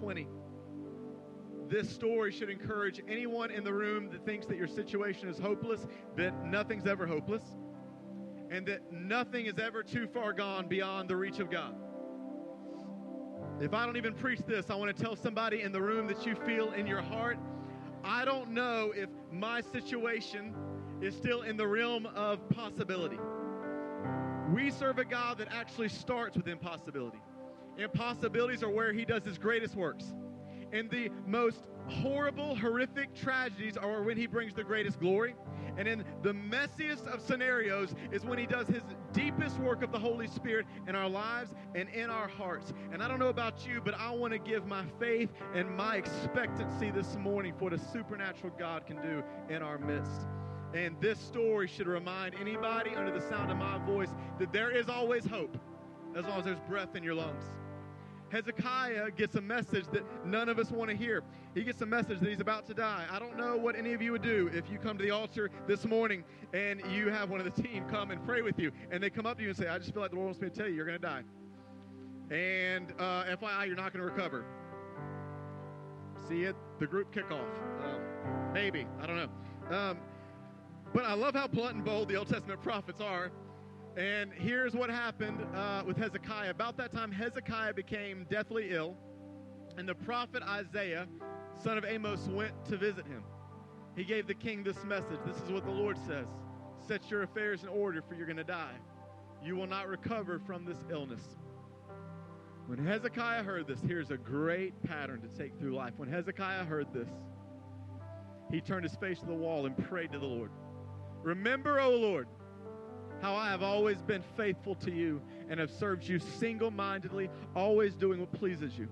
20. This story should encourage anyone in the room that thinks that your situation is hopeless, that nothing's ever hopeless, and that nothing is ever too far gone beyond the reach of God. If I don't even preach this, I want to tell somebody in the room that you feel in your heart, I don't know if my situation is still in the realm of possibility. We serve a God that actually starts with impossibility. Impossibilities are where He does His greatest works. And the most horrible, horrific tragedies are when He brings the greatest glory. And in the messiest of scenarios is when He does His deepest work of the Holy Spirit in our lives and in our hearts. And I don't know about you, but I want to give my faith and my expectancy this morning for what a supernatural God can do in our midst. And this story should remind anybody under the sound of my voice that there is always hope as long as there's breath in your lungs. Hezekiah gets a message that none of us want to hear. He gets a message that he's about to die. I don't know what any of you would do if you come to the altar this morning and you have one of the team come and pray with you, and they come up to you and say, I just feel like the Lord wants me to tell you, you're going to die. And uh, FYI, you're not going to recover. See it, the group kickoff. Um, maybe. I don't know. Um, but I love how blunt and bold the Old Testament prophets are. And here's what happened uh, with Hezekiah. About that time, Hezekiah became deathly ill, and the prophet Isaiah, son of Amos, went to visit him. He gave the king this message This is what the Lord says Set your affairs in order, for you're going to die. You will not recover from this illness. When Hezekiah heard this, here's a great pattern to take through life. When Hezekiah heard this, he turned his face to the wall and prayed to the Lord. Remember, O Lord, how I have always been faithful to you and have served you single mindedly, always doing what pleases you.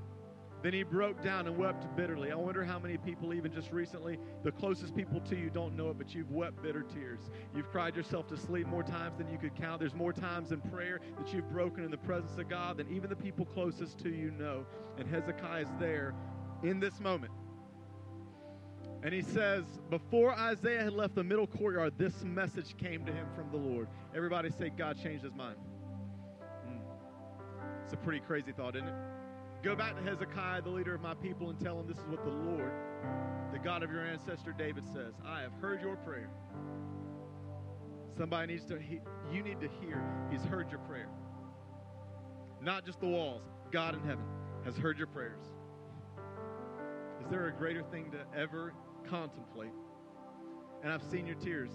Then he broke down and wept bitterly. I wonder how many people, even just recently, the closest people to you don't know it, but you've wept bitter tears. You've cried yourself to sleep more times than you could count. There's more times in prayer that you've broken in the presence of God than even the people closest to you know. And Hezekiah is there in this moment. And he says, Before Isaiah had left the middle courtyard, this message came to him from the Lord. Everybody say, God changed his mind. Mm. It's a pretty crazy thought, isn't it? Go back to Hezekiah, the leader of my people, and tell him this is what the Lord, the God of your ancestor David, says I have heard your prayer. Somebody needs to, he, you need to hear, he's heard your prayer. Not just the walls, God in heaven has heard your prayers. Is there a greater thing to ever contemplate. And I've seen your tears.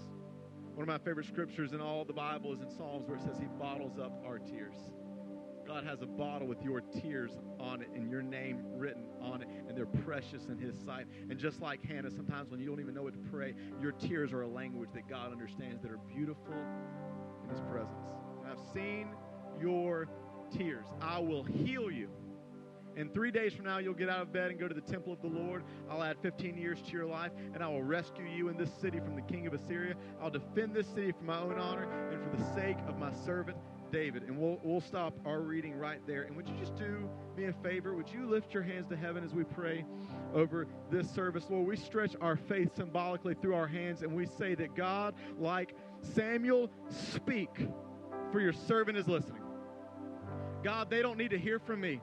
One of my favorite scriptures in all the Bible is in Psalms where it says he bottles up our tears. God has a bottle with your tears on it and your name written on it, and they're precious in His sight. And just like Hannah, sometimes when you don't even know what to pray, your tears are a language that God understands that are beautiful in His presence. And I've seen your tears. I will heal you and three days from now, you'll get out of bed and go to the temple of the Lord. I'll add 15 years to your life, and I will rescue you in this city from the king of Assyria. I'll defend this city for my own honor and for the sake of my servant David. And we'll, we'll stop our reading right there. And would you just do me a favor? Would you lift your hands to heaven as we pray over this service? Lord, we stretch our faith symbolically through our hands, and we say that God, like Samuel, speak, for your servant is listening. God, they don't need to hear from me.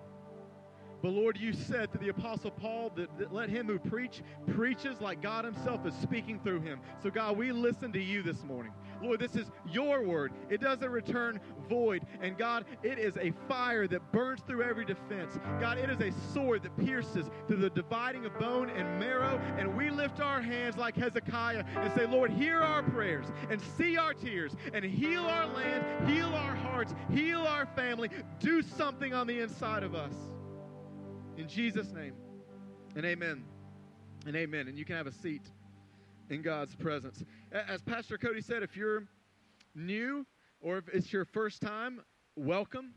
But Lord, you said to the Apostle Paul that, that, let him who preach preaches like God Himself is speaking through him. So, God, we listen to you this morning. Lord, this is your word. It doesn't return void. And God, it is a fire that burns through every defense. God, it is a sword that pierces through the dividing of bone and marrow. And we lift our hands like Hezekiah and say, Lord, hear our prayers and see our tears and heal our land, heal our hearts, heal our family. Do something on the inside of us. In Jesus' name. And amen. And amen. And you can have a seat in God's presence. As Pastor Cody said, if you're new or if it's your first time, welcome.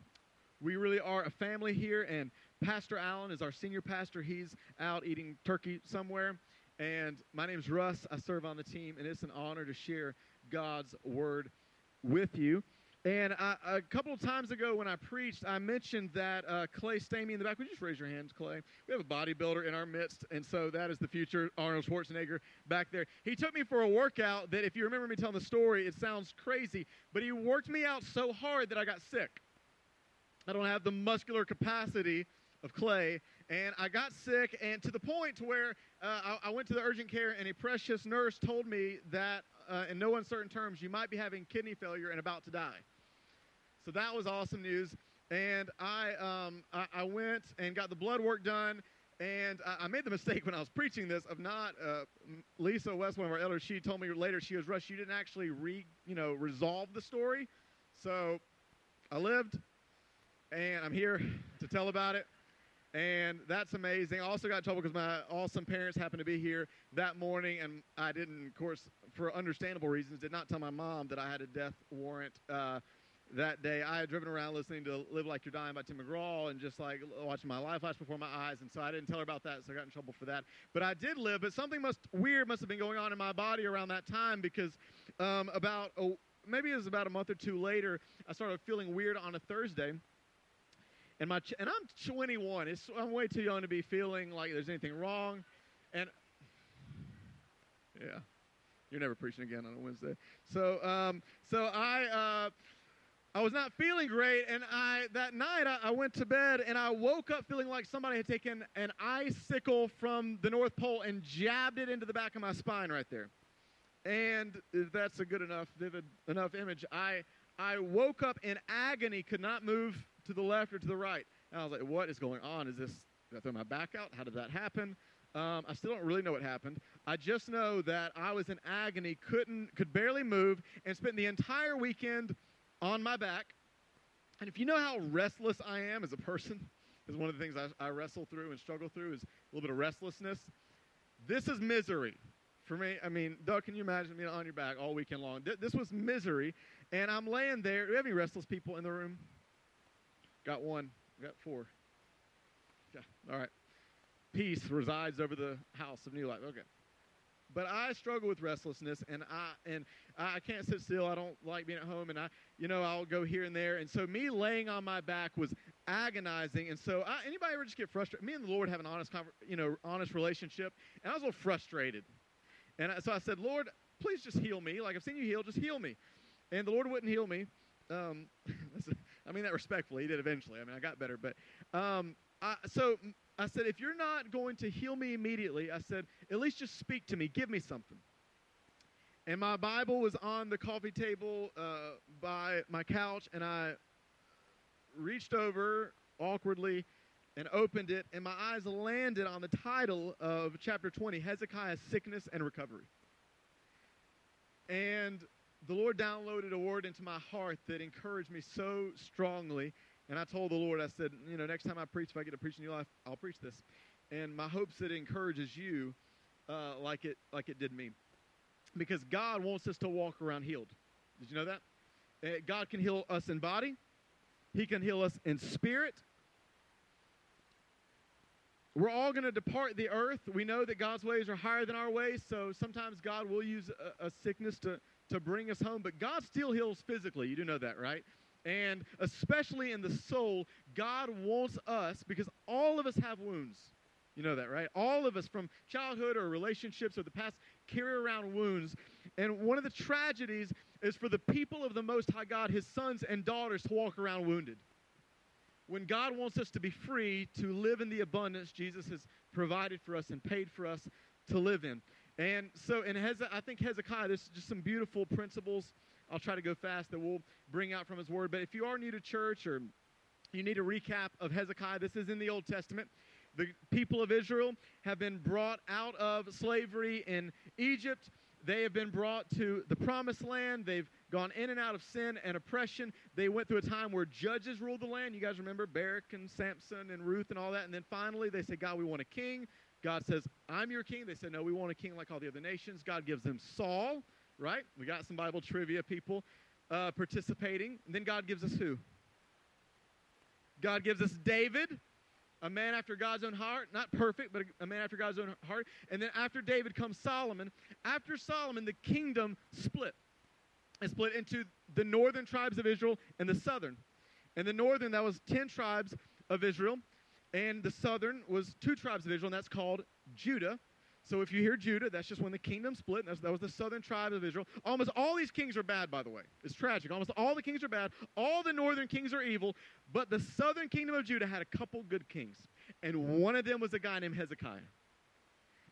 We really are a family here, and Pastor Allen is our senior pastor. He's out eating turkey somewhere. And my name's Russ. I serve on the team, and it's an honor to share God's word with you. And I, a couple of times ago when I preached, I mentioned that uh, Clay Stamey in the back. Would you just raise your hands, Clay? We have a bodybuilder in our midst, and so that is the future Arnold Schwarzenegger back there. He took me for a workout that, if you remember me telling the story, it sounds crazy, but he worked me out so hard that I got sick. I don't have the muscular capacity of Clay, And I got sick, and to the point to where uh, I, I, went to the urgent care, and a precious nurse told me that, uh, in no uncertain terms, you might be having kidney failure and about to die. So that was awesome news. And I, um, I, I, went and got the blood work done, and I, I made the mistake when I was preaching this of not uh, Lisa West, one of our elders. She told me later she was Russ. You didn't actually re, you know, resolve the story. So I lived, and I'm here to tell about it and that's amazing. I also got in trouble because my awesome parents happened to be here that morning, and I didn't, of course, for understandable reasons, did not tell my mom that I had a death warrant uh, that day. I had driven around listening to "Live Like You're Dying" by Tim McGraw, and just like watching my life flash before my eyes, and so I didn't tell her about that, so I got in trouble for that. But I did live, but something must weird must have been going on in my body around that time because um, about a, maybe it was about a month or two later, I started feeling weird on a Thursday and my ch- and I'm 21. It's, I'm way too young to be feeling like there's anything wrong. And yeah, you're never preaching again on a Wednesday. So um, so I. Uh, I was not feeling great, and I that night I, I, went to bed and I woke up feeling like somebody had taken an icicle from the North Pole and jabbed it into the back of my spine right there. And that's a good enough, vivid enough image. I I woke up in agony, could not move to the left or to the right. And I was like, what is going on? Is this, did I throw my back out? How did that happen? Um, I still don't really know what happened. I just know that I was in agony, couldn't, could barely move, and spent the entire weekend on my back. And if you know how restless I am as a person, is one of the things I, I wrestle through and struggle through is a little bit of restlessness. This is misery for me. I mean, Doug, can you imagine being on your back all weekend long? This was misery, and I'm laying there. Do we have any restless people in the room? Got one. Got four. Yeah. All right. Peace resides over the house of new life. Okay. But I struggle with restlessness, and I and I can't sit still. I don't like being at home, and I, you know, I'll go here and there. And so me laying on my back was agonizing. And so, I, anybody ever just get frustrated? Me and the Lord have an honest, you know, honest relationship, and I was a little frustrated. And I, so I said, Lord, please just heal me. Like I've seen you heal, just heal me. And the Lord wouldn't heal me. Um, I mean that respectfully. He did eventually. I mean, I got better, but um, I, so I said, if you're not going to heal me immediately, I said, at least just speak to me. Give me something. And my Bible was on the coffee table uh, by my couch, and I reached over awkwardly and opened it, and my eyes landed on the title of chapter 20 Hezekiah's Sickness and Recovery. And the Lord downloaded a word into my heart that encouraged me so strongly. And I told the Lord, I said, you know, next time I preach, if I get to preach in your life, I'll preach this. And my hopes that it encourages you uh, like it like it did me, because God wants us to walk around healed. Did you know that? Uh, God can heal us in body. He can heal us in spirit. We're all going to depart the earth. We know that God's ways are higher than our ways, so sometimes God will use a, a sickness to, to bring us home, but God still heals physically. You do know that, right? And especially in the soul, God wants us, because all of us have wounds. You know that, right? All of us from childhood or relationships or the past carry around wounds. And one of the tragedies is for the people of the Most High God, his sons and daughters, to walk around wounded. When God wants us to be free to live in the abundance Jesus has provided for us and paid for us to live in. And so, in Heze- I think Hezekiah, there's just some beautiful principles. I'll try to go fast that we'll bring out from his word. But if you are new to church or you need a recap of Hezekiah, this is in the Old Testament. The people of Israel have been brought out of slavery in Egypt. They have been brought to the promised land. They've gone in and out of sin and oppression. They went through a time where judges ruled the land. You guys remember Barak and Samson and Ruth and all that. And then finally they said, God, we want a king. God says, I'm your king. They said, No, we want a king like all the other nations. God gives them Saul, right? We got some Bible trivia people uh, participating. And then God gives us who? God gives us David, a man after God's own heart. Not perfect, but a, man after God's own heart. And then after David comes Solomon. After Solomon, the kingdom split. It split into the northern tribes of Israel and the southern. And the northern, that was 10 tribes of Israel. And the southern was two tribes of Israel, and that's called Judah. So if you hear Judah, that's just when the kingdom split. that was the southern tribe of Israel. Almost all these kings are bad, by the way. It's tragic. Almost all the kings are bad. All the northern kings are evil. But the southern kingdom of Judah had a couple good kings. and one of them was a guy named Hezekiah.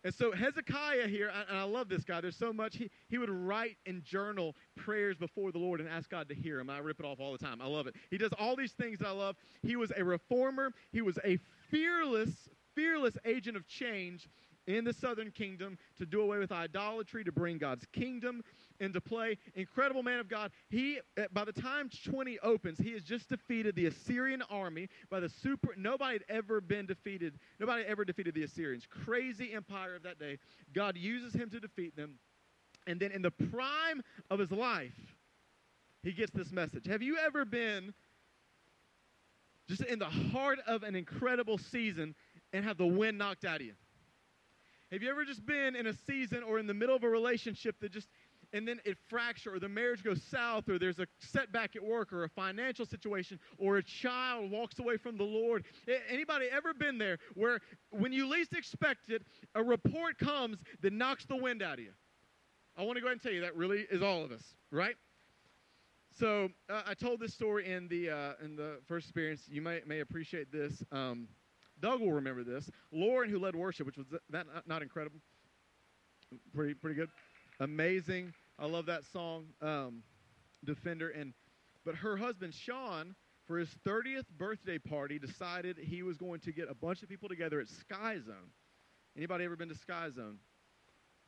And so Hezekiah here, and I love this guy. There's so much. He, he would write and journal prayers before the Lord and ask God to hear him. I rip it off all the time. I love it. He does all these things that I love. He was a reformer. He was a fearless, fearless agent of change in the southern kingdom to do away with idolatry, to bring God's kingdom into play. Incredible man of God. He, eh, by the time 20 opens, he has just defeated the Assyrian army by the super. Nobody had ever been defeated. Nobody ever defeated the Assyrians. Crazy empire of that day. God uses him to defeat them. And then in the prime of his life, he gets this message. Have you ever been just in the heart of an incredible season and have the wind knocked out of you? Have you ever just been in a season or in the middle of a relationship that just and then it fractures or the marriage goes south or there's a setback at work or a financial situation or a child walks away from the lord? Anybody ever been there where when you least expect it a report comes that knocks the wind out of you? I want to go ahead and tell you that really is all of us right? So uh, i told this story in the uh, in the first experience. You may may appreciate this. Um, doug will remember this lauren who led worship which was that not incredible pretty pretty good amazing. I love that song, um, Defender. And but her husband Sean, for his 30th birthday party, decided he was going to get a bunch of people together at Sky Zone. Anybody ever been to Sky Zone?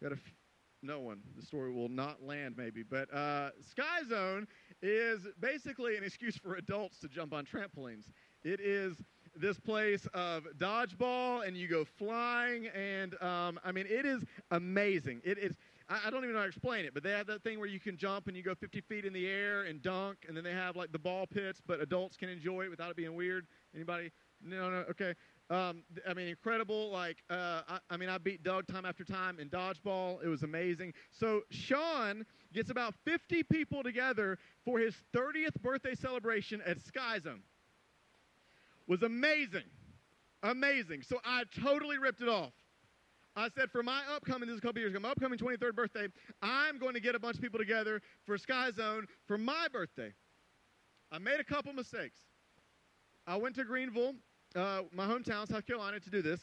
Got a f- no one. The story will not land, maybe. But uh, Sky Zone is basically an excuse for adults to jump on trampolines. It is this place of dodgeball, and you go flying, and um, I mean, it is amazing. It is. I, I don't even know how to explain it, but they have that thing where you can jump and you go 50 feet in the air and dunk, and then they have like the ball pits, but adults can enjoy it without it being weird. Anybody? No, no, okay. Um, I mean, incredible. Like, uh, I, I, mean, I beat Doug time after time in dodgeball. It was amazing. So Sean gets about 50 people together for his 30th birthday celebration at Sky Zone. Was amazing, amazing. So I totally ripped it off. I said, for my upcoming, this is a couple years ago, my upcoming 23rd birthday, I'm going to get a bunch of people together for Sky Zone for my birthday. I made a couple mistakes. I went to Greenville, uh, my hometown, South Carolina, to do this.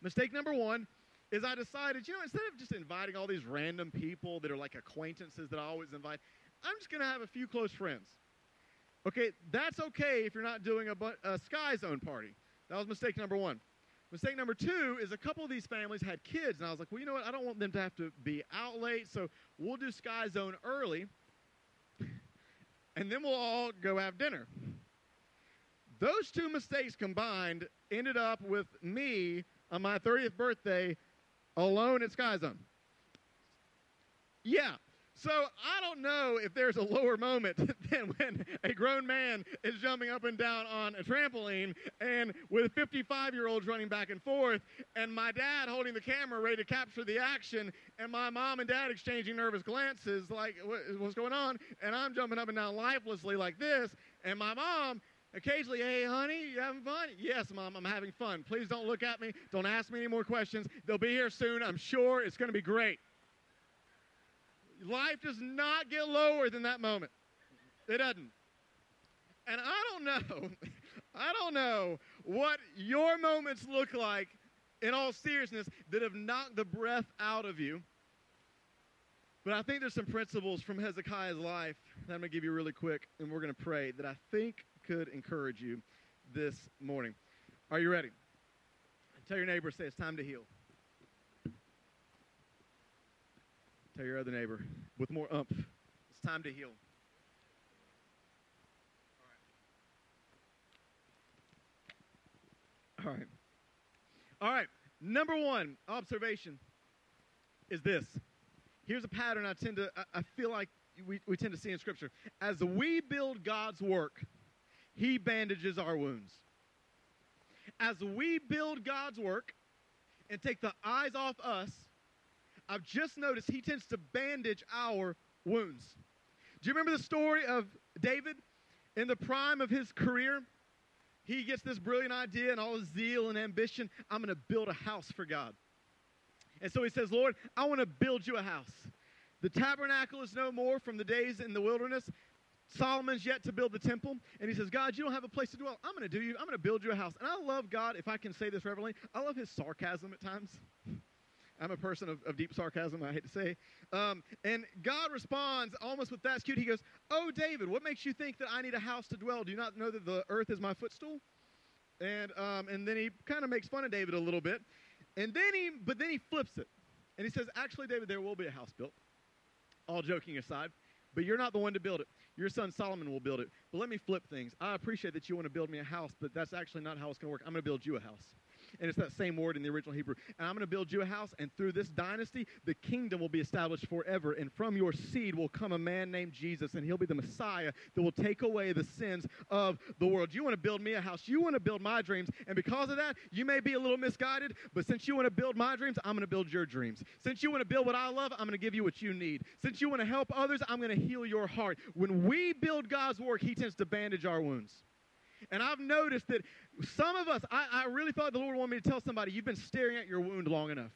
Mistake number one is I decided, you know, instead of just inviting all these random people that are like acquaintances that I always invite, I'm just going to have a few close friends. Okay, that's okay if you're not doing a, a Sky Zone party. That was mistake number one. Mistake number two is a couple of these families had kids, and I was like, well, you know what? I don't want them to have to be out late, so we'll do Sky Zone early, and then we'll all go have dinner. Those two mistakes combined ended up with me on my 30th birthday alone at Sky Zone. Yeah, so I don't know if there's a lower moment than when a grown man is jumping up and down on a trampoline and with 55 year olds running back and forth, and my dad holding the camera ready to capture the action, and my mom and dad exchanging nervous glances like, what's going on? And I'm jumping up and down lifelessly like this, and my mom Occasionally, hey, honey, you having fun? Yes, mom, I'm having fun. Please don't look at me. Don't ask me any more questions. They'll be here soon. I'm sure it's going to be great. Life does not get lower than that moment. It doesn't. And I don't know, I don't know what your moments look like in all seriousness that have knocked the breath out of you. But I think there's some principles from Hezekiah's life that I'm going to give you really quick, and we're going to pray that I think could encourage you this morning. Are you ready? Tell your neighbor, say it's time to heal. Tell your other neighbor with more umph. It's time to heal. All right. All right. Number one observation is this. Here's a pattern I tend to, I feel like we, we tend to see in Scripture. As we build God's work, He bandages our wounds. As we build God's work and take the eyes off us I've just noticed he tends to bandage our wounds. Do you remember the story of David in the prime of his career? He gets this brilliant idea and all his zeal and ambition. I'm going to build a house for God. And so he says, Lord, I want to build you a house. The tabernacle is no more from the days in the wilderness. Solomon's yet to build the temple, and he says, God, you don't have a place to dwell. I'm going to do you. I'm going to build you a house. And I love God, if I can say this reverently, I love his sarcasm at times. I'm a person of, of deep sarcasm, I hate to say. Um, and God responds almost with that's cute. He goes, Oh, David, what makes you think that I need a house to dwell? Do you not know that the earth is my footstool? And, um, and then he kind of makes fun of David a little bit. And then he, but then he flips it. And he says, Actually, David, there will be a house built. All joking aside. But you're not the one to build it. Your son Solomon will build it. But let me flip things. I appreciate that you want to build me a house, but that's actually not how it's going to work. I'm going to build you a house and it's that same word in the original Hebrew. And I'm going to build you a house, and through this dynasty, the kingdom will be established forever. And from your seed will come a man named Jesus, and he'll be the Messiah that will take away the sins of the world. You want to build me a house, you want to build my dreams, and because of that, you may be a little misguided, but since you want to build my dreams, I'm going to build your dreams. Since you want to build what I love, I'm going to give you what you need. Since you want to help others, I'm going to heal your heart. When we build God's work, He tends to bandage our wounds. And I've noticed that some of us, I, I really thought the Lord wanted me to tell somebody, you've been staring at your wound long enough.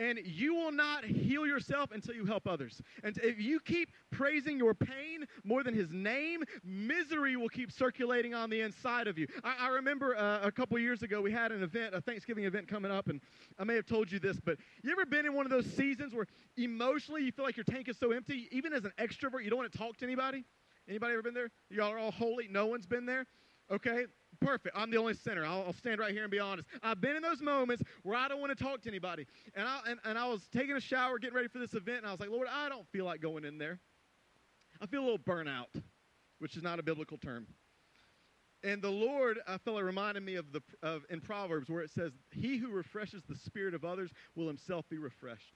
And you will not heal yourself until you help others. And if you keep praising your pain more than his name, misery will keep circulating on the inside of you. I, I remember uh, a couple years ago, we had an event, a Thanksgiving event coming up, and I may have told you this, but you ever been in one of those seasons where emotionally you feel like your tank is so empty, even as an extrovert, you don't want to talk to anybody? Anybody ever been there? Y'all are all holy. No one's been there. Okay, perfect. I'm the only sinner. I'll, I'll, stand right here and be honest. I've been in those moments where I don't want to talk to anybody. And I, and, and I was taking a shower, getting ready for this event, and I was like, Lord, I don't feel like going in there. I feel a little burnout, which is not a biblical term. And the Lord, I felt like reminded me of the of in Proverbs where it says, "He who refreshes the spirit of others will himself be refreshed."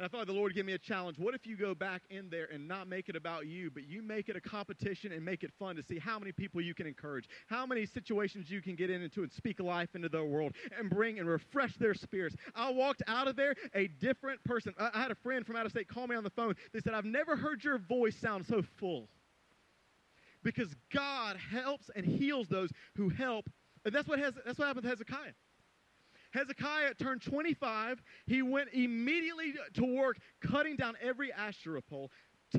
And I thought the Lord gave me a challenge. What if you go back in there and not make it about you, but you make it a competition and make it fun to see how many people you can encourage, how many situations you can get into and speak life into their world and bring and refresh their spirits. I walked out of there a different person. I, I had a friend from out of state call me on the phone. They said, I've never heard your voice sound so full. Because God helps and heals those who help. And that's what, has, that's what happened to Hezekiah. Hezekiah turned 25. He went immediately to work cutting down every Asherah pole,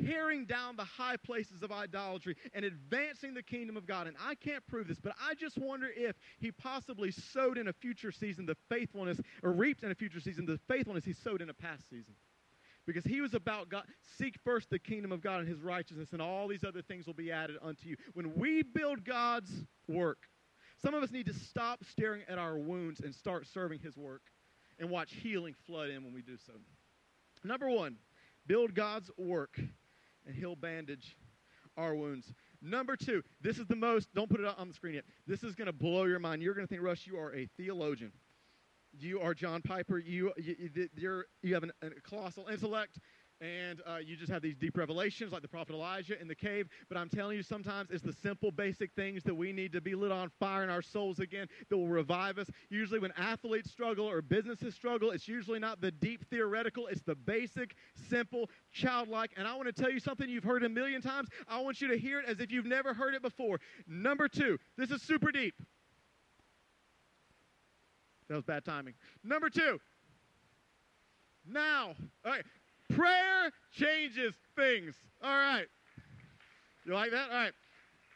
tearing down the high places of idolatry, and advancing the kingdom of God. And I can't prove this, but I just wonder if he possibly sowed in a future season the faithfulness, or reaped in a future season the faithfulness he sowed in a past season. Because he was about God. Seek first the kingdom of God and his righteousness, and all these other things will be added unto you. When we build God's work, some of us need to stop staring at our wounds and start serving His work and watch healing flood in when we do so. Number one, build God's work and He'll bandage our wounds. Number two, this is the most, don't put it on the screen yet. This is going to blow your mind. You're going to think, Russ, you are a theologian. You are John Piper. You, you, you're, you have an, a colossal intellect and uh, you just have these deep revelations like the prophet Elijah in the cave. But I'm telling you, sometimes it's the simple, basic things that we need to be lit on fire in our souls again that will revive us. Usually, when athletes struggle or businesses struggle, it's usually not the deep theoretical, it's the basic, simple, childlike. And I want to tell you something you've heard a million times. I want you to hear it as if you've never heard it before. Number two, this is super deep. That was bad timing. Number two, now, all right, Prayer changes things. All right. You like that? All right.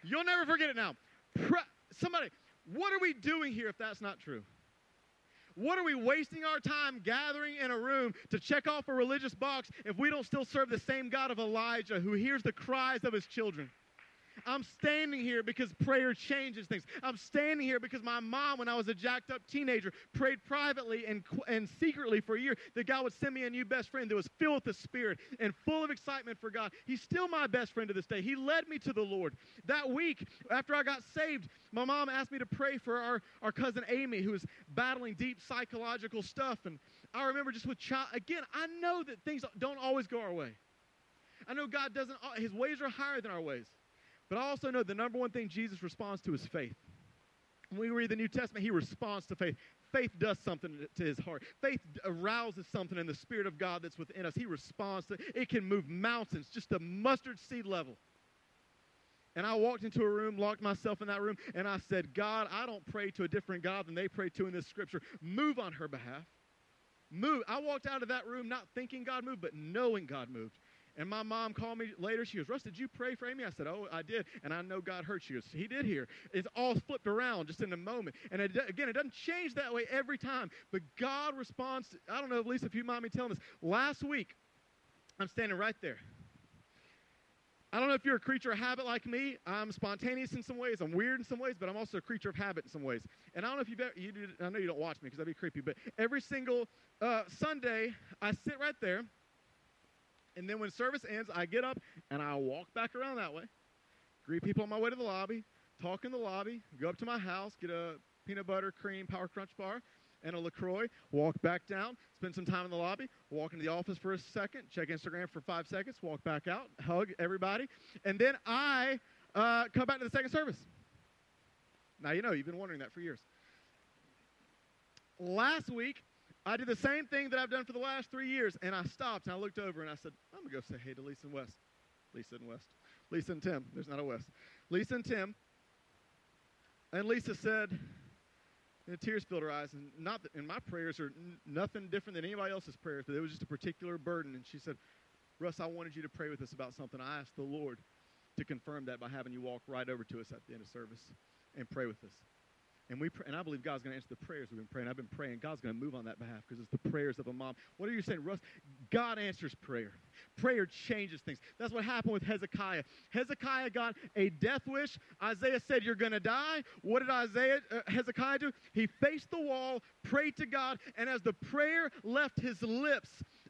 You'll never forget it now. Pra- somebody, what are we doing here if that's not true? What are we wasting our time gathering in a room to check off a religious box if we don't still serve the same God of Elijah who hears the cries of his children? I'm standing here because prayer changes things. I'm standing here because my mom, when I was a jacked up teenager, prayed privately and, and secretly for a year that God would send me a new best friend that was filled with the Spirit and full of excitement for God. He's still my best friend to this day. He led me to the Lord. That week, after I got saved, my mom asked me to pray for our, our cousin Amy, who was battling deep psychological stuff. And I remember just with child, again, I know that things don't always go our way. I know God doesn't, his ways are higher than our ways. But I also know the number one thing Jesus responds to is faith. When we read the New Testament, he responds to faith. Faith does something to his heart. Faith arouses something in the Spirit of God that's within us. He responds to it. It can move mountains, just a mustard seed level. And I walked into a room, locked myself in that room, and I said, God, I don't pray to a different God than they pray to in this scripture. Move on her behalf. Move. I walked out of that room not thinking God moved, but knowing God moved. And my mom called me later. She goes, Russ, did you pray for Amy? I said, Oh, I did. And I know God heard. She goes, He did hear. It's all flipped around just in a moment. And it, again, it doesn't change that way every time. But God responds. To, I don't know, Lisa, if you mind me telling this. Last week, I'm standing right there. I don't know if you're a creature of habit like me. I'm spontaneous in some ways. I'm weird in some ways, but I'm also a creature of habit in some ways. And I don't know if you've ever, you do, I know you don't watch me because that'd be creepy, but every single uh, Sunday, I sit right there and then when service ends, I get up and I walk back around that way, greet people on my way to the lobby, talk in the lobby, go up to my house, get a peanut butter cream power crunch bar and a LaCroix, walk back down, spend some time in the lobby, walk into the office for a second, check Instagram for five seconds, walk back out, hug everybody, and then I uh, come back to the second service. Now, you know, you've been wondering that for years. Last week, I did the same thing that I've done for the last three years, and I stopped and I looked over and I said, I'm going to go say hey to Lisa and West. Lisa and West. Lisa and Tim. There's not a West. Lisa and Tim. And Lisa said, and tears filled her eyes, and not that, and my prayers are n- nothing different than anybody else's prayers, but it was just a particular burden. And she said, Russ, I wanted you to pray with us about something. I asked the Lord to confirm that by having you walk right over to us at the end of service and pray with us. And we pray, and I believe God's going to answer the prayers we've been praying. I've been praying. God's going to move on that behalf because it's the prayers of a mom. What are you saying, Russ? God answers prayer. Prayer changes things. That's what happened with Hezekiah. Hezekiah got a death wish. Isaiah said, "You're going to die." What did Isaiah uh, Hezekiah do? He faced the wall, prayed to God, and as the prayer left his lips,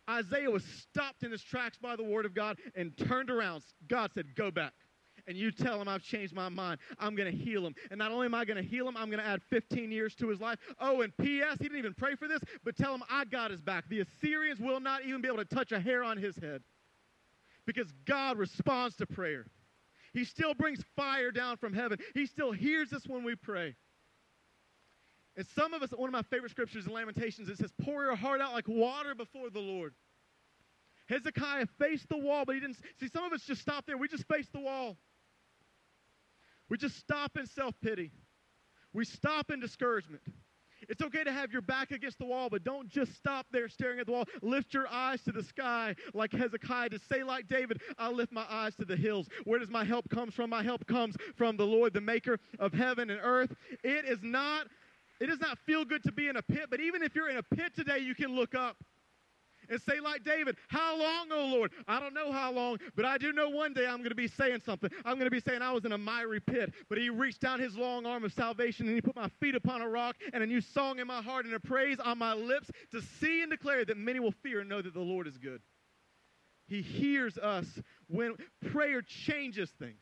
Isaiah was stopped in his tracks by the word of God and turned around. God said, "Go back." And you tell him I've changed my mind, I'm going to heal him. And not only am I going to heal him, I'm going to add 15 years to his life. Oh, and P.S., he didn't even pray for this, but tell him I got his back. The Assyrians will not even be able to touch a hair on his head because God responds to prayer. He still brings fire down from heaven. He still hears us when we pray. And some of us, one of my favorite scriptures in Lamentations, it says, Pour your heart out like water before the Lord. Hezekiah faced the wall, but he didn't. See, some of us just stop there. We just face the wall. We just stop in self pity. We stop in discouragement. It's okay to have your back against the wall, but don't just stop there staring at the wall. Lift your eyes to the sky like Hezekiah to say like David, I lift my eyes to the hills. Where does my help come from? My help comes from the Lord, the maker of heaven and earth. It is not it does not feel good to be in a pit, but even if you're in a pit today, you can look up and say, like David, How long, O Lord? I don't know how long, but I do know one day I'm going to be saying something. I'm going to be saying, I was in a miry pit, but He reached down His long arm of salvation and He put my feet upon a rock and a new song in my heart and a praise on my lips to see and declare that many will fear and know that the Lord is good. He hears us when prayer changes things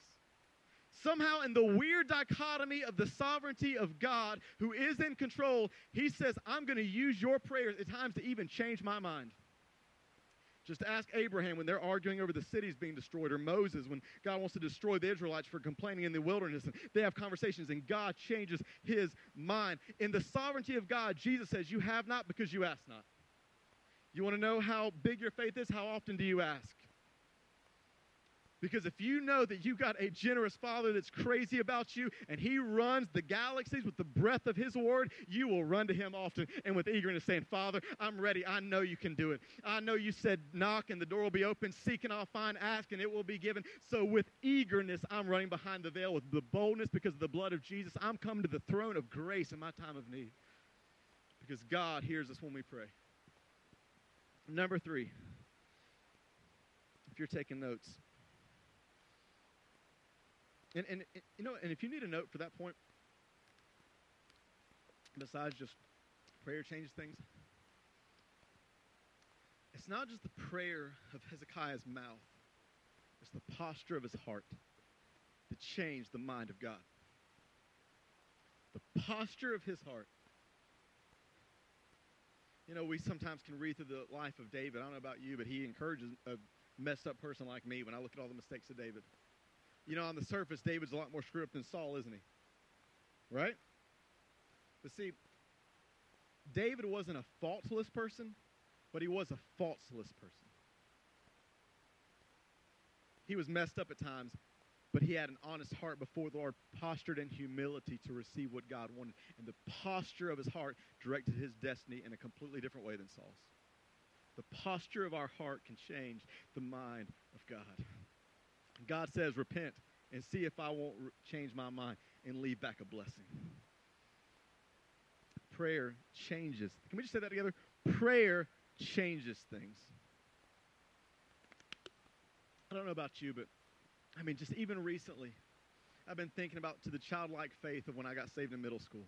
somehow in the weird dichotomy of the sovereignty of God who is in control, he says, I'm going to use your prayers at times to even change my mind. Just ask Abraham when they're arguing over the cities being destroyed, or Moses when God wants to destroy the Israelites for complaining in the wilderness. And they have conversations, and God changes his mind. In the sovereignty of God, Jesus says, You have not because you ask not. You want to know how big your faith is? How often do you ask? Because if you know that you've got a generous father that's crazy about you and he runs the galaxies with the breath of his word, you will run to him often and with eagerness saying, Father, I'm ready. I know you can do it. I know you said knock and the door will be open, seek and I'll find, ask and it will be given. So with eagerness, I'm running behind the veil with the boldness because of the blood of Jesus. I'm coming to the throne of grace in my time of need because God hears us when we pray. Number three, if you're taking notes, and, and, you know, and if you need a note for that point, besides just prayer changes things, it's not just the prayer of Hezekiah's mouth, it's the posture of his heart that changed the mind of God. The posture of his heart. You know, we sometimes can read through the life of David. I don't know about you, but he encourages a messed up person like me when I look at all the mistakes of David you know, on the surface, David's a lot more screwed up than Saul, isn't he? Right? But see, David wasn't a faultless person, but he was a faultless person. He was messed up at times, but he had an honest heart before the Lord, postured in humility to receive what God wanted. And the posture of his heart directed his destiny in a completely different way than Saul's. The posture of our heart can change the mind of God. God says, repent and see if I won't re- change my mind and leave back a blessing. Prayer changes. Can we just say that together? Prayer changes things. I don't know about you, but I mean, just even recently, I've been thinking about to the childlike faith of when I got saved in middle school.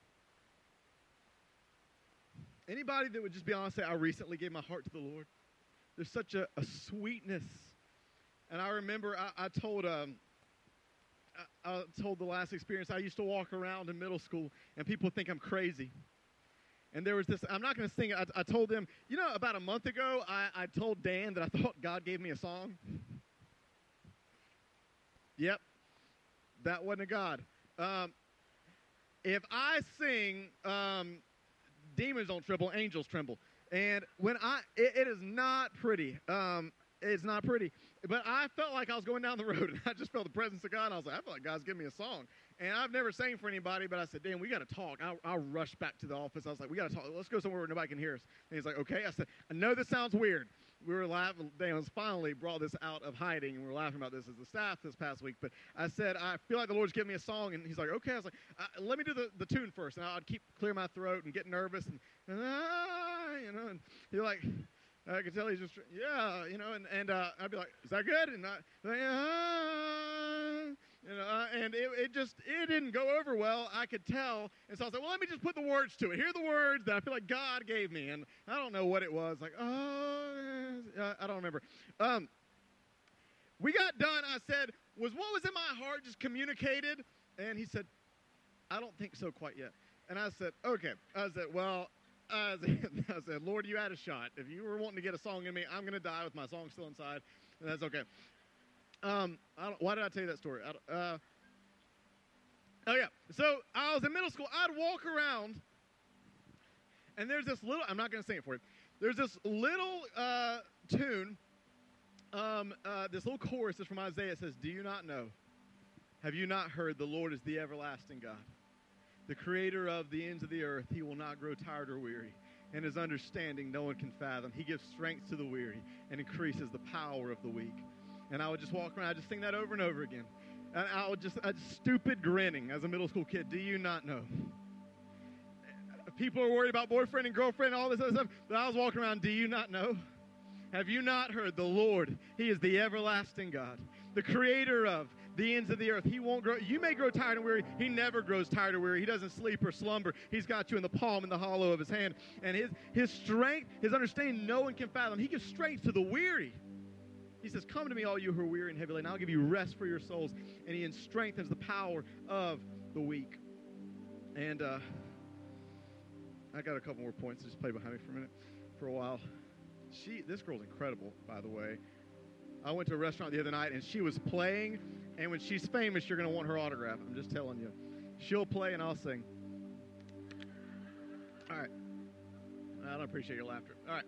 Anybody that would just be honest say, I recently gave my heart to the Lord? There's such a, a sweetness. And I remember I, I told um, I, I told the last experience I used to walk around in middle school and people think I'm crazy. And there was this, I'm not going to sing it. I, I, told them, you know, about a month ago, I, I told Dan that I thought God gave me a song. Yep, that wasn't a God. Um, if I sing, um, demons don't tremble, angels tremble. And when I, it, it is not pretty. Um, it's not pretty. But I felt like I was going down the road, and I just felt the presence of God. And I was like, I feel like God's giving me a song. And I've never sang for anybody, but I said, Dan, we got to talk. I, I rushed back to the office. I was like, we got to talk. Let's go somewhere where nobody can hear us. And he's like, okay. I said, I know this sounds weird. We were laughing. Dan was finally brought this out of hiding, and we were laughing about this as the staff this past week. But I said, I feel like the Lord's giving me a song. And he's like, okay. I was like, let me do the, the tune first. And I'd keep clear my throat and get nervous. And, ah, you know, and he's like, I could tell he's just, yeah, you know, and, and uh, I'd be like, is that good? And I, like, ah, you know, uh, and it, it just, it didn't go over well. I could tell. And so I was like, well, let me just put the words to it. Here are the words that I feel like God gave me. And I don't know what it was. Like, oh, I don't remember. Um, we got done. I said, was what was in my heart just communicated? And he said, I don't think so quite yet. And I said, okay. I said, well, I said, I said, Lord, you had a shot. If you were wanting to get a song in me, I'm going to die with my song still inside, and that's okay. Um, why did I tell you that story? Uh, oh, yeah. So I was in middle school. I'd walk around, and there's this little, I'm not going to sing it for you. There's this little uh, tune, um, uh, this little chorus is from Isaiah. It says, Do you not know? Have you not heard the Lord is the everlasting God? The creator of the ends of the earth, he will not grow tired or weary. And his understanding no one can fathom. He gives strength to the weary and increases the power of the weak. And I would just walk around, I just sing that over and over again. And I would just, a stupid grinning as a middle school kid. Do you not know? People are worried about boyfriend and girlfriend and all this other stuff. But I was walking around, do you not know? Have you not heard the Lord? He is the everlasting God, the creator of the ends of the earth. He won't grow. You may grow tired and weary. He never grows tired or weary. He doesn't sleep or slumber. He's got you in the palm in the hollow of his hand. And his, his strength, his understanding, no one can fathom. He gives strength to the weary. He says, Come to me, all you who are weary and heavy laden. I'll give you rest for your souls. And he strengthens the power of the weak. And uh, I got a couple more points. Just play behind me for a minute, for a while. She, this girl's incredible, by the way. I went to a restaurant the other night and she was playing and when she's famous, you're going to want her autograph. I'm just telling you. She'll play and I'll sing. All right. I don't appreciate your laughter. All right.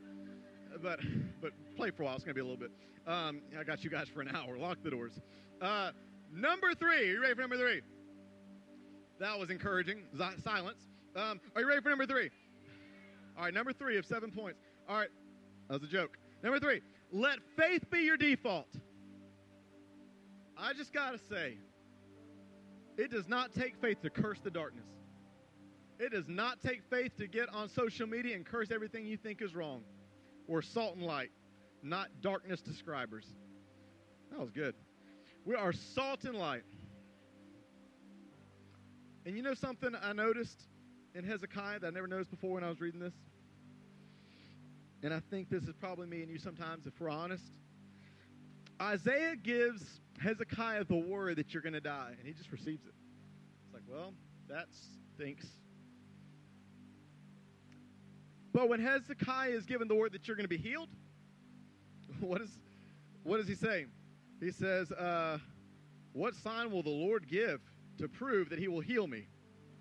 But but play for a while. It's going to be a little bit. Um, I got you guys for an hour. Lock the doors. Uh, number three. Are you ready for number three? That was encouraging. Silence. Um, are you ready for number three? All right. Number three of seven points. All right. That was a joke. Number three. Let faith be your default. I just got to say, it does not take faith to curse the darkness. It does not take faith to get on social media and curse everything you think is wrong. We're salt and light, not darkness describers. That was good. We are salt and light. And you know something I noticed in Hezekiah that I never noticed before when I was reading this? And I think this is probably me and you sometimes, if we're honest. Isaiah gives Hezekiah the word that you're going to die, and he just receives it. It's like, well, that stinks. But when Hezekiah is given the word that you're going to be healed, what is what does he say? He says, uh, "What sign will the Lord give to prove that He will heal me,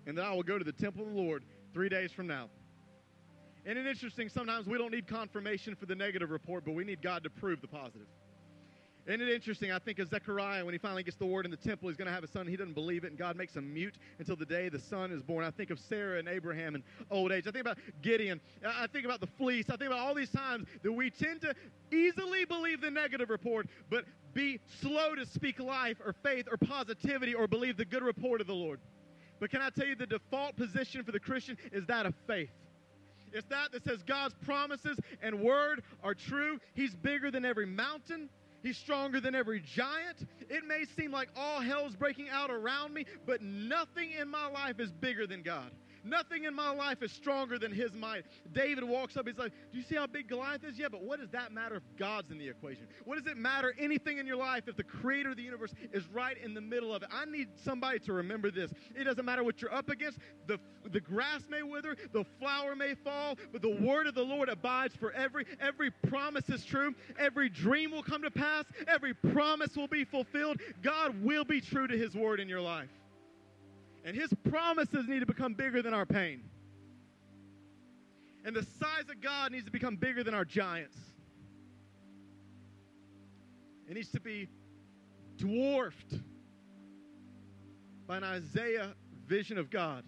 and that I will go to the temple of the Lord three days from now?" And it's interesting. Sometimes we don't need confirmation for the negative report, but we need God to prove the positive. Isn't it interesting? I think of Zechariah when he finally gets the word in the temple, he's going to have a son. He doesn't believe it, and God makes him mute until the day the son is born. I think of Sarah and Abraham in old age. I think about Gideon. I think about the fleece. I think about all these times that we tend to easily believe the negative report, but be slow to speak life or faith or positivity or believe the good report of the Lord. But can I tell you, the default position for the Christian is that of faith. It's that that says God's promises and word are true. He's bigger than every mountain. He's stronger than every giant. It may seem like all hell's breaking out around me, but nothing in my life is bigger than God. Nothing in my life is stronger than his might. David walks up, he's like, Do you see how big Goliath is? Yeah, but what does that matter if God's in the equation? What does it matter anything in your life if the creator of the universe is right in the middle of it? I need somebody to remember this. It doesn't matter what you're up against. The, the grass may wither, the flower may fall, but the word of the Lord abides for every every promise is true. Every dream will come to pass. Every promise will be fulfilled. God will be true to his word in your life. And his promises need to become bigger than our pain. And the size of God needs to become bigger than our giants. It needs to be dwarfed by an Isaiah vision of God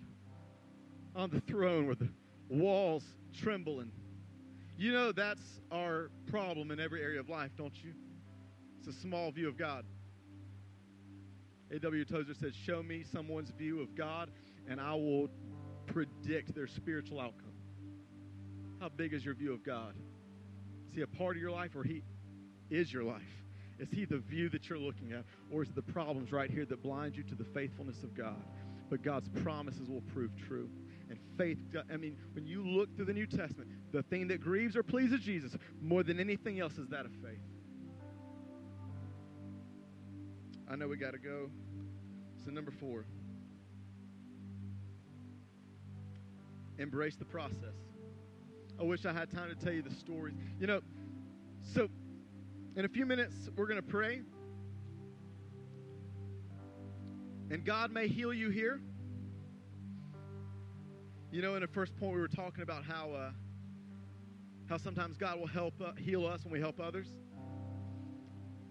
on the throne where the walls tremble. And you know that's our problem in every area of life, don't you? It's a small view of God. A.W. Tozer says, Show me someone's view of God, and I will predict their spiritual outcome. How big is your view of God? Is he a part of your life, or he is your life? Is he the view that you're looking at, or is it the problems right here that blind you to the faithfulness of God? But God's promises will prove true. And faith, I mean, when you look through the New Testament, the thing that grieves or pleases Jesus more than anything else is that of faith. I know we got to go. So, number four, embrace the process. I wish I had time to tell you the stories. You know, so in a few minutes, we're going to pray. And God may heal you here. You know, in the first point, we were talking about how, uh, how sometimes God will help uh, heal us when we help others.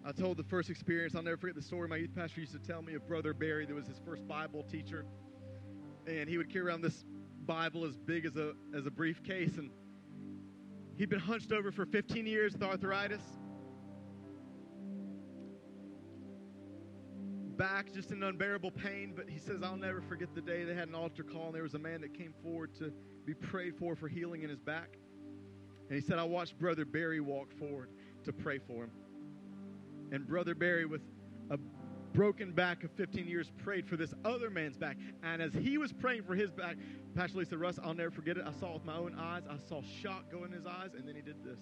I told the first experience, I'll never forget the story my youth pastor used to tell me of Brother Barry, that was his first Bible teacher. And he would carry around this Bible as big as a, as a briefcase. And he'd been hunched over for 15 years with arthritis. Back, just in unbearable pain. But he says, I'll never forget the day they had an altar call, and there was a man that came forward to be prayed for for healing in his back. And he said, I watched Brother Barry walk forward to pray for him. And Brother Barry, with a broken back of 15 years, prayed for this other man's back. And as he was praying for his back, Pastor said, Russ, I'll never forget it. I saw with my own eyes. I saw shock go in his eyes, and then he did this.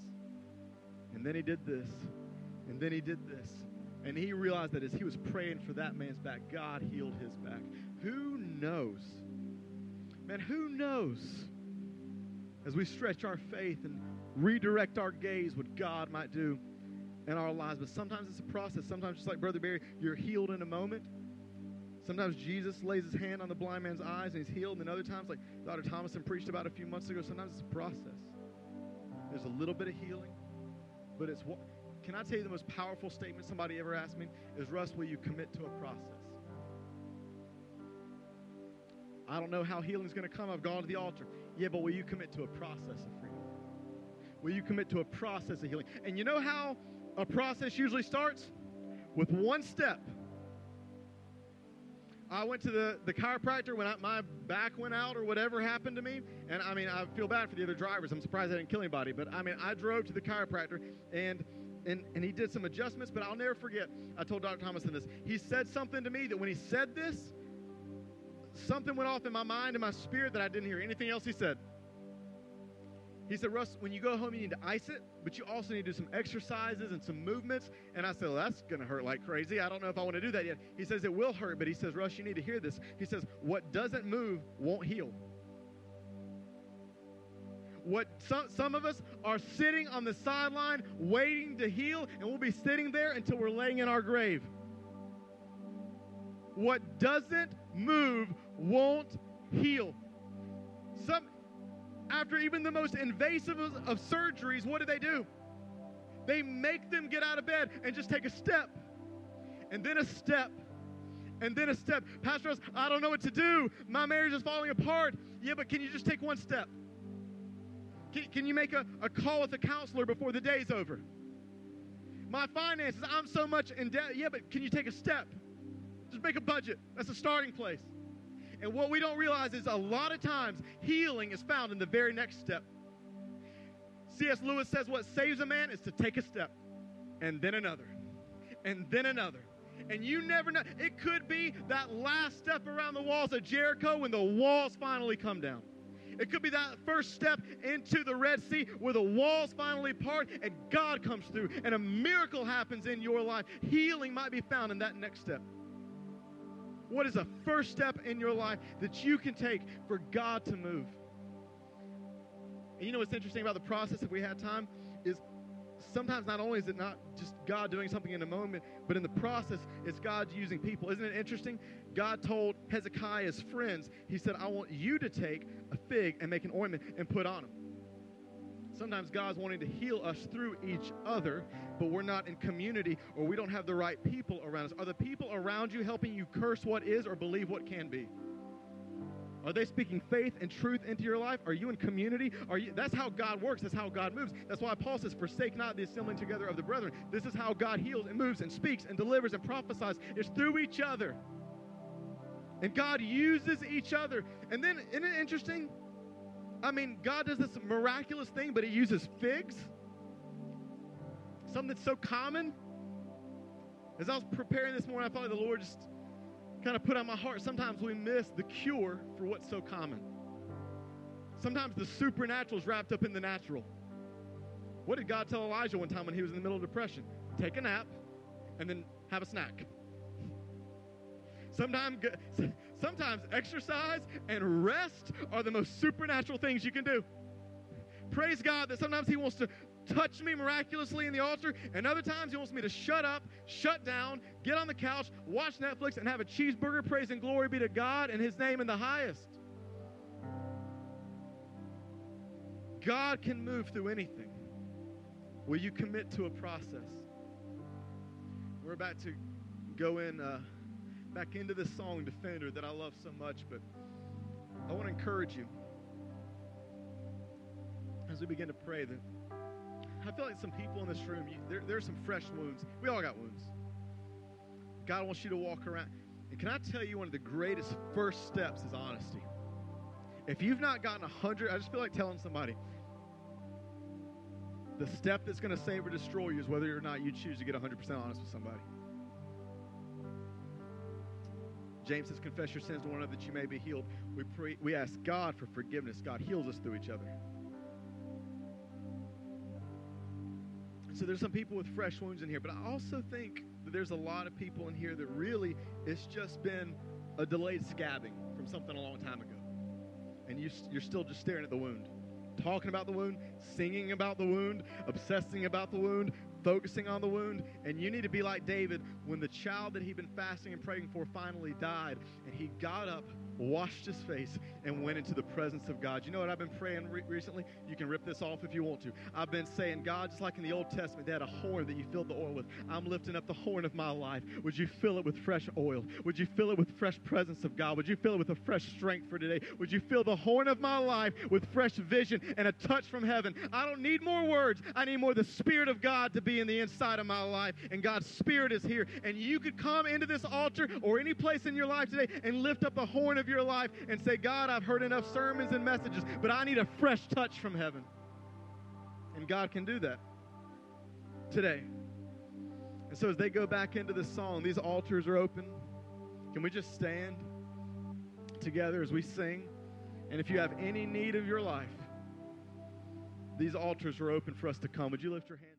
And then he did this. And then he did this. And he realized that as he was praying for that man's back, God healed his back. Who knows? Man, who knows? As we stretch our faith and redirect our gaze, what God might do in our lives. But sometimes it's a process. Sometimes, just like Brother Barry, you're healed in a moment. Sometimes Jesus lays his hand on the blind man's eyes and he's healed. And then other times, like Dr. Thomason preached about a few months ago, sometimes it's a process. There's a little bit of healing, but it's what. Can I tell you the most powerful statement somebody ever asked me? Is Russ, will you commit to a process? I don't know how healing's going to come. I've gone to the altar. Yeah, but will you commit to a process of freedom? Will you commit to a process of healing? And you know how a process usually starts with one step. I went to the, the chiropractor when I, my back went out or whatever happened to me. And I mean, I feel bad for the other drivers. I'm surprised I didn't kill anybody. But I mean, I drove to the chiropractor and, and, and he did some adjustments. But I'll never forget, I told Dr. Thomason this. He said something to me that when he said this, something went off in my mind and my spirit that I didn't hear anything else he said. He said, Russ, when you go home, you need to ice it, but you also need to do some exercises and some movements. And I said, well, that's going to hurt like crazy. I don't know if I want to do that yet. He says, it will hurt, but he says, Russ, you need to hear this. He says, what doesn't move won't heal. What some, some of us are sitting on the sideline waiting to heal, and we'll be sitting there until we're laying in our grave. What doesn't move won't heal. Some, after even the most invasive of, surgeries, what do they do? They make them get out of bed and just take a step, and then a step, and then a step. Pastor, I don't know what to do. My marriage is falling apart. Yeah, but can you just take one step? Can, can you make a, a call with a counselor before the day's over? My finances, I'm so much in debt. Yeah, but can you take a step? Just make a budget. That's a starting place. And what we don't realize is a lot of times healing is found in the very next step. C.S. Lewis says what saves a man is to take a step and then another and then another. And you never know. It could be that last step around the walls of Jericho when the walls finally come down. It could be that first step into the Red Sea where the walls finally part and God comes through and a miracle happens in your life. Healing might be found in that next step. What is a first step in your life that you can take for God to move? And you know what's interesting about the process, if we had time, is sometimes not only is it not just God doing something in a moment, but in the process, it's God using people. Isn't it interesting? God told Hezekiah's friends, He said, I want you to take a fig and make an ointment and put on him. Sometimes God's wanting to heal us through each other, but we're not in community or we don't have the right people around us. Are the people around you helping you curse what is or believe what can be? Are they speaking faith and truth into your life? Are you in community? Are you That's how God works. That's how God moves. That's why Paul says, "Forsake not the assembling together of the brethren." This is how God heals and moves and speaks and delivers and prophesies. It's through each other. And God uses each other. And then isn't it interesting? I mean, God does this miraculous thing, but he uses figs. Something that's so common. As I was preparing this morning, I like the Lord just kind of put on my heart. Sometimes we miss the cure for what's so common. Sometimes the supernatural is wrapped up in the natural. What did God tell Elijah one time when he was in the middle of depression? Take a nap and then have a snack. Sometimes, sometimes exercise and rest are the most supernatural things you can do. Praise God that sometimes He wants to touch me miraculously in the altar, and other times He wants me to shut up, shut down, get on the couch, watch Netflix, and have a cheeseburger. Praise and glory be to God and His name in the highest. God can move through anything. Will you commit to a process? We're about to go in. Uh, back into this song, Defender, that I love so much, but I want to encourage you as we begin to pray that I feel like some people in this room, you, there, there's some fresh wounds. We all got wounds. God wants you to walk around. And can I tell you one of the greatest first steps is honesty? If you've not gotten a 100, I just feel like telling somebody, the step that's going to save or destroy you is whether or not you choose to get 100% honest with somebody. James says, Confess your sins to one another that you may be healed. We, pray, we ask God for forgiveness. God heals us through each other. So there's some people with fresh wounds in here, but I also think that there's a lot of people in here that really it's just been a delayed scabbing from something a long time ago. And you, you're still just staring at the wound, talking about the wound, singing about the wound, obsessing about the wound, focusing on the wound. And you need to be like David when the child that he'd been fasting and praying for finally died, and he got up washed his face, and went into the presence of God. You know what I've been praying re- recently? You can rip this off if you want to. I've been saying, God, just like in the Old Testament, they had a horn that you filled the oil with. I'm lifting up the horn of my life. Would you fill it with fresh oil? Would you fill it with fresh presence of God? Would you fill it with a fresh strength for today? Would you fill the horn of my life with fresh vision and a touch from heaven? I don't need more words. I need more the Spirit of God to be in the inside of my life. And God's Spirit is here. And you could come into this altar or any place in your life today and lift up the horn of of your life and say, God, I've heard enough sermons and messages, but I need a fresh touch from heaven. And God can do that today. And so as they go back into the song, these altars are open. Can we just stand together as we sing? And if you have any need of your life, these altars are open for us to come. Would you lift your hands?